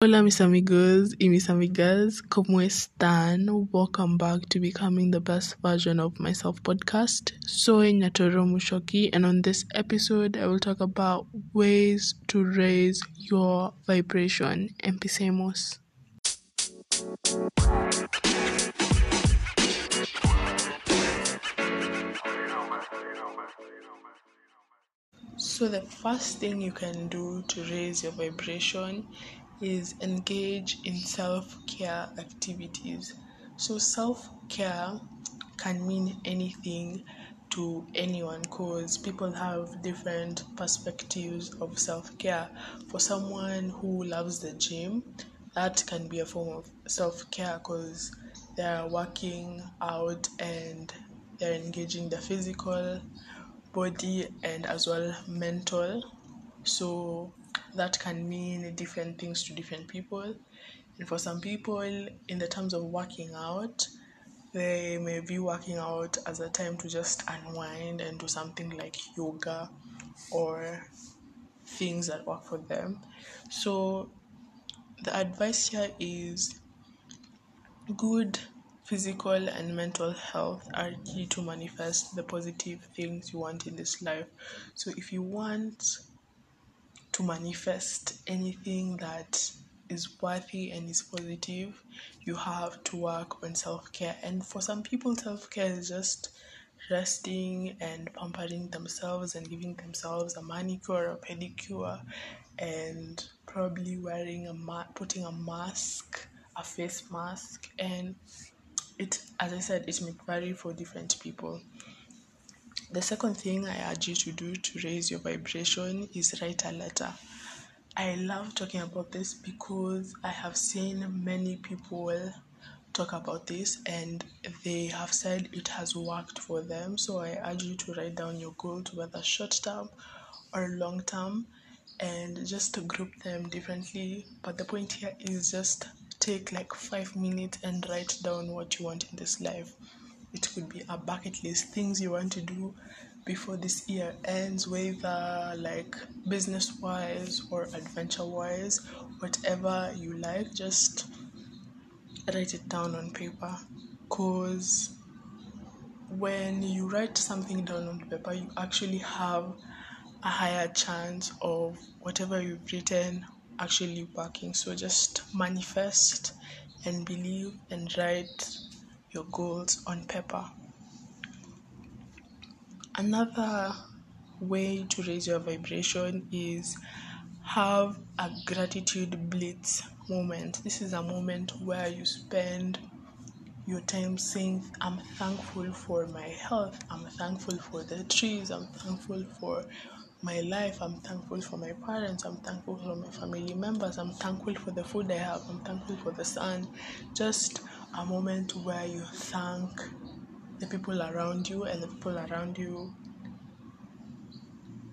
Hola mis amigos y mis amigas, ¿cómo están? Welcome back to Becoming the Best Version of Myself podcast. Soy Nyatoro Mushoki, and on this episode, I will talk about ways to raise your vibration. Empecemos. So, the first thing you can do to raise your vibration is engage in self care activities. So, self care can mean anything to anyone because people have different perspectives of self care. For someone who loves the gym, that can be a form of self care because they're working out and they're engaging the physical body and as well mental. So, that can mean different things to different people. And for some people, in the terms of working out, they may be working out as a time to just unwind and do something like yoga or things that work for them. So, the advice here is good physical and mental health are key to manifest the positive things you want in this life. So, if you want to manifest anything that is worthy and is positive, you have to work on self care. And for some people, self care is just resting and pampering themselves and giving themselves a manicure or pedicure and probably wearing a ma- putting a mask, a face mask, and it as I said, it may vary for different people. The second thing I urge you to do to raise your vibration is write a letter. I love talking about this because I have seen many people talk about this and they have said it has worked for them. So I urge you to write down your goals, whether short term or long term, and just to group them differently. But the point here is just take like five minutes and write down what you want in this life it could be a bucket list things you want to do before this year ends whether like business wise or adventure wise whatever you like just write it down on paper. Because when you write something down on paper you actually have a higher chance of whatever you've written actually working. So just manifest and believe and write your goals on paper. Another way to raise your vibration is have a gratitude blitz moment. This is a moment where you spend your time saying, I'm thankful for my health, I'm thankful for the trees, I'm thankful for my life, I'm thankful for my parents, I'm thankful for my family members, I'm thankful for the food I have, I'm thankful for the sun. Just a moment where you thank the people around you, and the people around you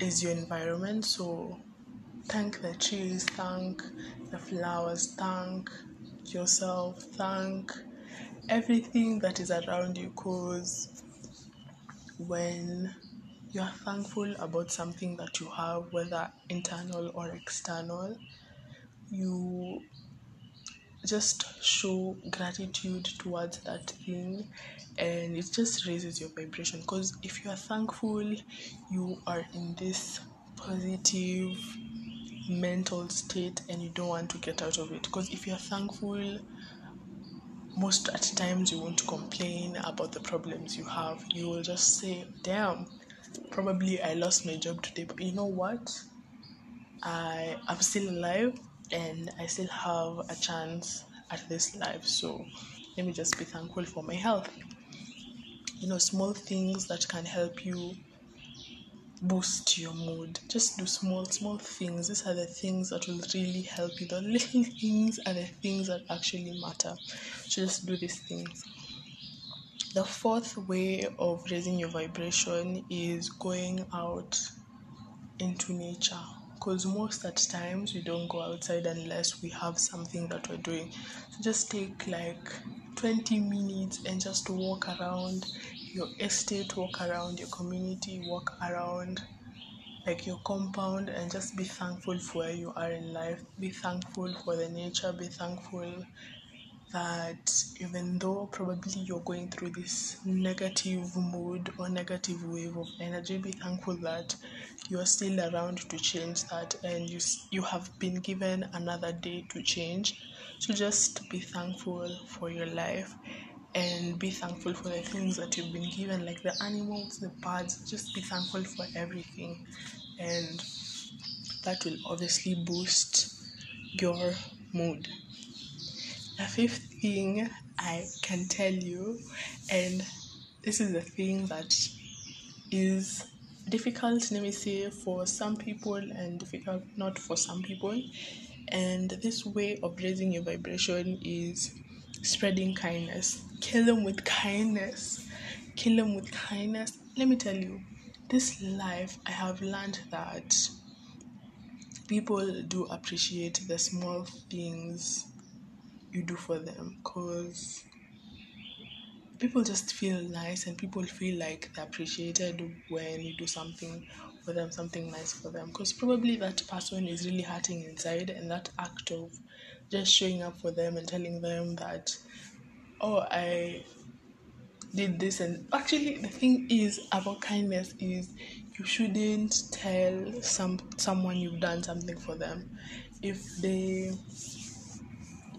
is your environment. So thank the trees, thank the flowers, thank yourself, thank everything that is around you because when you are thankful about something that you have, whether internal or external, you just show gratitude towards that thing and it just raises your vibration. Because if you are thankful you are in this positive mental state and you don't want to get out of it. Because if you're thankful most at times you won't complain about the problems you have. You will just say damn probably i lost my job today. But you know what? I am still alive and I still have a chance at this life. So let me just be thankful for my health. You know, small things that can help you boost your mood. Just do small, small things. These are the things that will really help you. The little things are the things that actually matter. So just do these things. The fourth way of raising your vibration is going out into nature because most at times we don't go outside unless we have something that we're doing. So just take like 20 minutes and just walk around your estate walk around your community walk around like your compound and just be thankful for where you are in life. Be thankful for the nature be thankful that even though probably you're going through this negative mood or negative wave of energy be thankful that you're still around to change that and you you have been given another day to change. So just be thankful for your life and be thankful for the things that you've been given like the animals the birds. Just be thankful for everything. And that will obviously boost your mood the fifth thing i can tell you and this is the thing that is difficult let me say for some people and difficult not for some people and this way of raising your vibration is spreading kindness. Kill them with kindness. Kill them with kindness. Let me tell you, this life, I have learned that people do appreciate the small things you do for them because people just feel nice and people feel like they're appreciated when you do something for them, something nice for them. Because probably that person is really hurting inside, and that act of just showing up for them and telling them that, oh, I did this, and actually, the thing is about kindness is you shouldn't tell some someone you've done something for them if they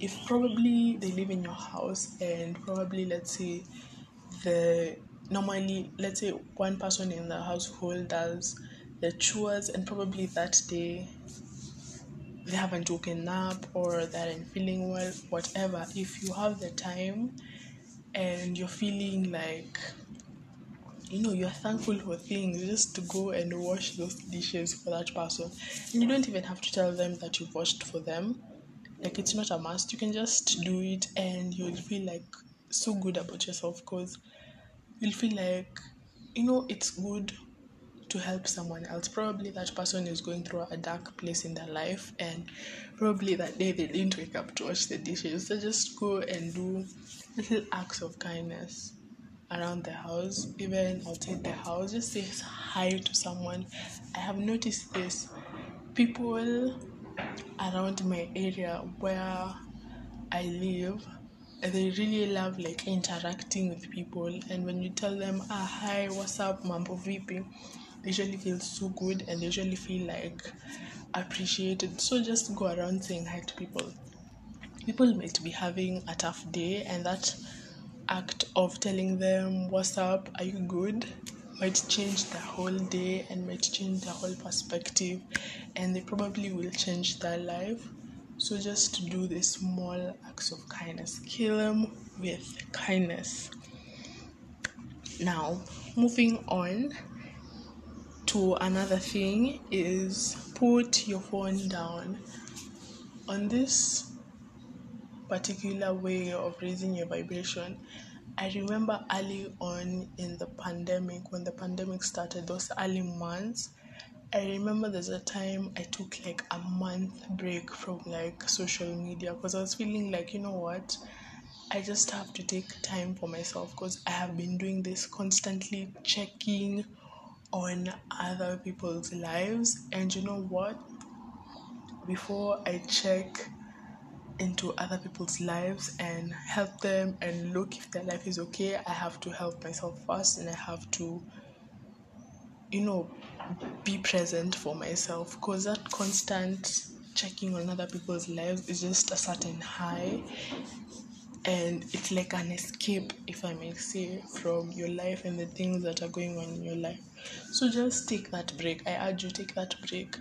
if probably they live in your house and probably let's say the normally let's say one person in the household does the chores and probably that day they haven't woken up or they aren't feeling well whatever. If you have the time and you're feeling like you know you're thankful for things just to go and wash those dishes for that person. And you don't even have to tell them that you've washed for them like it's not a must. You can just do it and you'll feel like so good about yourself because you'll feel like you know it's good to help someone else. Probably that person is going through a dark place in their life and probably that day they didn't wake up to wash the dishes. So just go and do little acts of kindness around the house even outside the house. Just say hi to someone. I have noticed this. People around my area where I live, they really love like interacting with people. And when you tell them, ah, hi, what's up, mambo vipi, they usually feel so good and they usually feel like appreciated. So just go around saying hi to people. People might be having a tough day, and that act of telling them, what's up, are you good? Might change the whole day and might change the whole perspective and they probably will change their life. So just do the small acts of kindness. Kill them with kindness. Now moving on to another thing is put your phone down. On this particular way of raising your vibration I remember early on in the pandemic, when the pandemic started, those early months, I remember there's a time I took like a month break from like social media because I was feeling like, you know what, I just have to take time for myself because I have been doing this constantly checking on other people's lives. And you know what? Before I check into other people's lives and help them and look if their life is okay, I have to help myself first and I have to, you know, be present for myself. Because that constant checking on other people's lives is just a certain high and it's like an escape if i may say from your life and the things that are going on in your life. So just take that break. I urge you take that break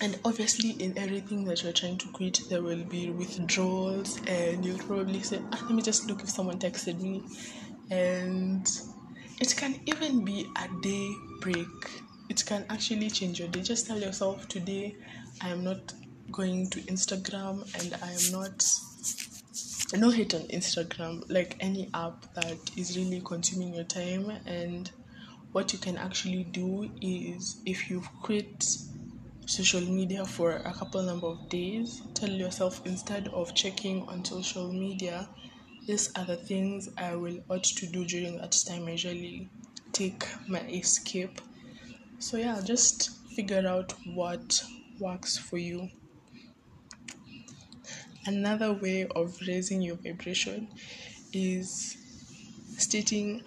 and obviously in everything that you're trying to quit there will be withdrawals and you'll probably say ah, let me just look if someone texted me. And it can even be a day break. It can actually change your day. Just tell yourself today i am not going to instagram and i am not no hate on instagram like any app that is really consuming your time. And what you can actually do is if you've quit social media for a couple number of days. Tell yourself instead of checking on social media these are the things i will ought to do during that time. I usually take my escape. So, yeah, just figure out what works for you. Another way of raising your vibration is stating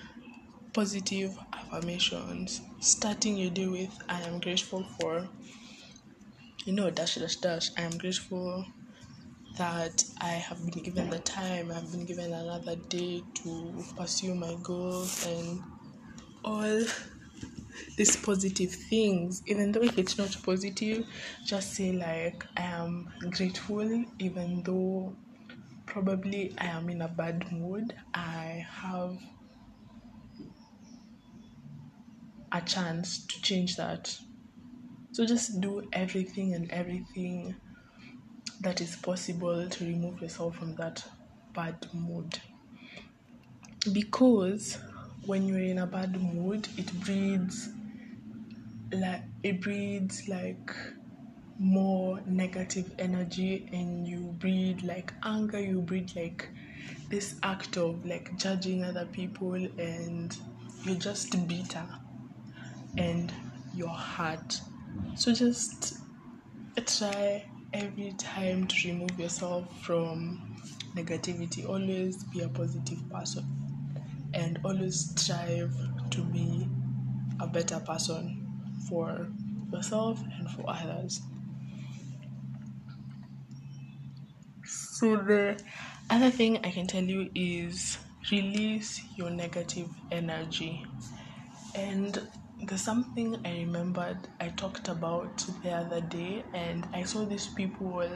positive affirmations, starting your day with I am grateful for, you know, dash, dash, dash. I am grateful that I have been given the time, I've been given another day to pursue my goals and all these positive things, even though if it's not positive, just say like I am grateful, even though probably I am in a bad mood. I have a chance to change that. So just do everything and everything that is possible to remove yourself from that bad mood. Because when you're in a bad mood, it breeds like it breeds like more negative energy and you breed like anger you breed like this act of like judging other people and you're just bitter and your heart so just try every time to remove yourself from negativity always be a positive person and always strive to be a better person for yourself and for others. So, the other thing I can tell you is release your negative energy. And there's something I remembered I talked about the other day, and I saw these people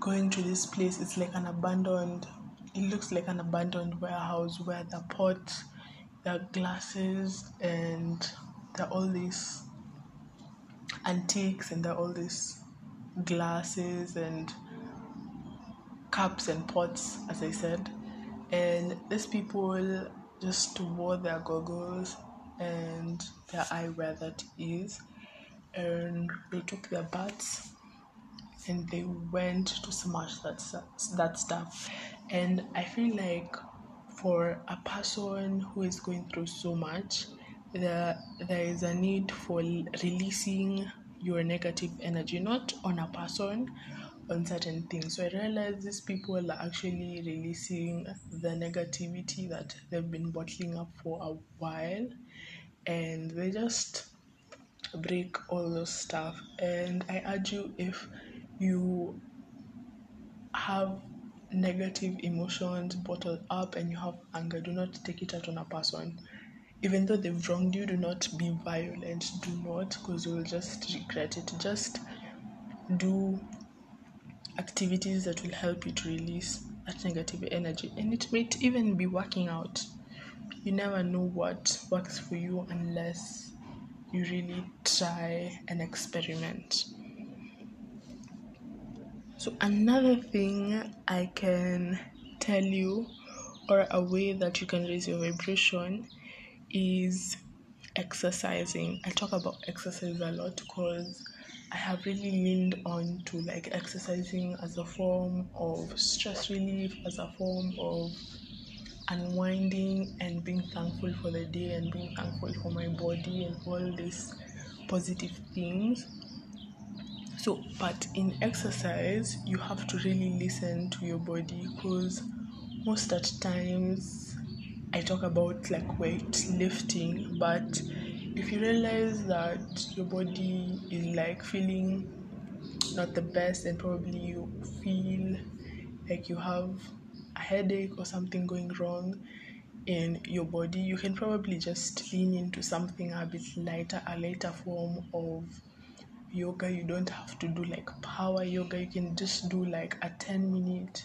going to this place. It's like an abandoned, it looks like an abandoned warehouse where the pots, the glasses, and there are all these antiques and there are all these glasses and cups and pots, as I said. And these people just wore their goggles and their eyewear that is, and they took their bats and they went to smash that that stuff. And I feel like for a person who is going through so much, there there is a need for releasing your negative energy not on a person on certain things so i realize these people are actually releasing the negativity that they've been bottling up for a while and they just break all those stuff and i urge you if you have negative emotions bottled up and you have anger do not take it out on a person even though they've wronged you, do not be violent. Do not, because you'll just regret it. Just do activities that will help you to release that negative energy. And it might even be working out. You never know what works for you unless you really try and experiment. So, another thing I can tell you, or a way that you can raise your vibration, is exercising. I talk about exercise a lot because I have really leaned on to like exercising as a form of stress relief, as a form of unwinding and being thankful for the day and being thankful for my body and all these positive things. So, but in exercise, you have to really listen to your body because most at times I talk about like weight lifting, but if you realize that your body is like feeling not the best and probably you feel like you have a headache or something going wrong in your body, you can probably just lean into something a bit lighter, a lighter form of yoga. You don't have to do like power yoga, you can just do like a 10 minute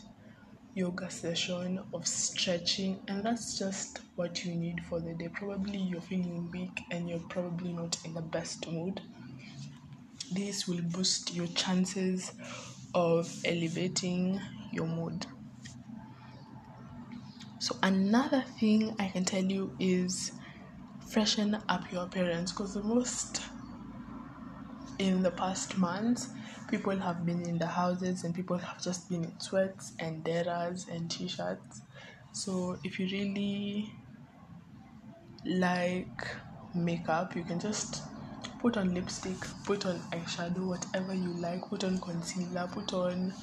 yoga session of stretching and that's just what you need for the day. Probably you're feeling weak and you're probably not in the best mood. This will boost your chances of elevating your mood. So another thing i can tell you is freshen up your appearance because the most in the past months people have been in the houses and people have just been in sweats and deras and t-shirts so if you really like makeup you can just put on lipstick, put on eyeshadow, whatever you like, put on concealer, put on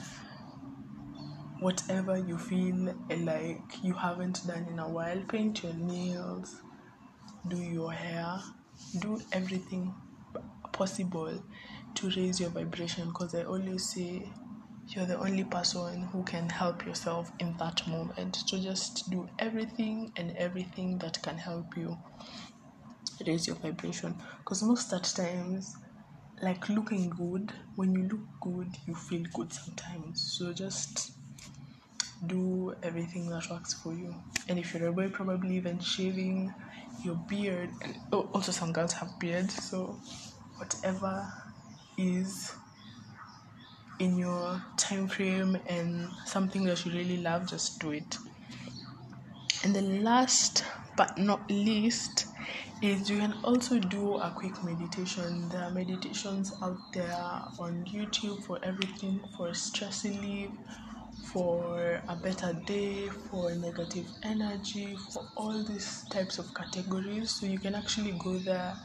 whatever you feel like you haven't done in a while. Paint your nails, do your hair, do everything possible to raise your vibration because I always say you're the only person who can help yourself in that moment. So just do everything and everything that can help you raise your vibration. Because most at times like looking good when you look good you feel good sometimes. So just do everything that works for you. And if you're a boy probably even shaving your beard oh, also some girls have beards so whatever is in your time frame and something that you really love just do it. And the last but not least is you can also do a quick meditation. There are meditations out there on youtube for everything for stress relief for a better day for negative energy for all these types of categories. So you can actually go there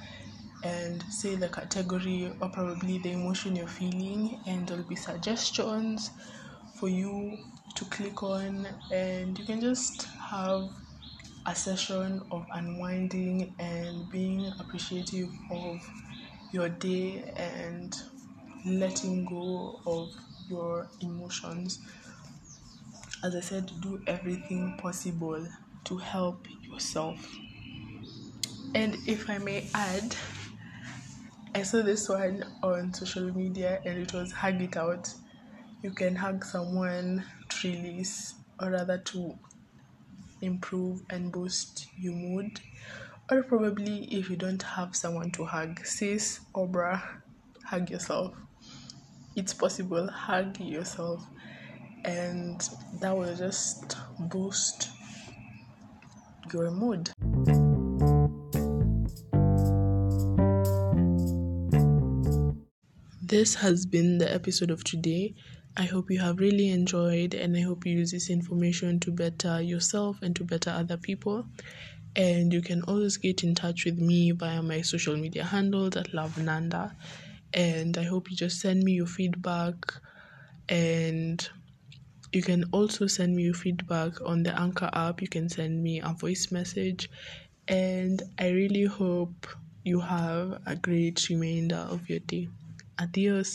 and say the category or probably the emotion you're feeling and there'll be suggestions for you to click on and you can just have a session of unwinding and being appreciative of your day and letting go of your emotions. As I said, do everything possible to help yourself. And if I may add, I saw this one on social media and it was hug it out. You can hug someone to release or rather to improve and boost your mood. Or probably if you don't have someone to hug, sis or bra, hug yourself. It's possible, hug yourself. And that will just boost your mood. This has been the episode of today. I hope you have really enjoyed and I hope you use this information to better yourself and to better other people. And you can always get in touch with me via my social media handles at Love Nanda. And I hope you just send me your feedback and you can also send me your feedback on the Anchor app. You can send me a voice message. And I really hope you have a great remainder of your day. Adiós.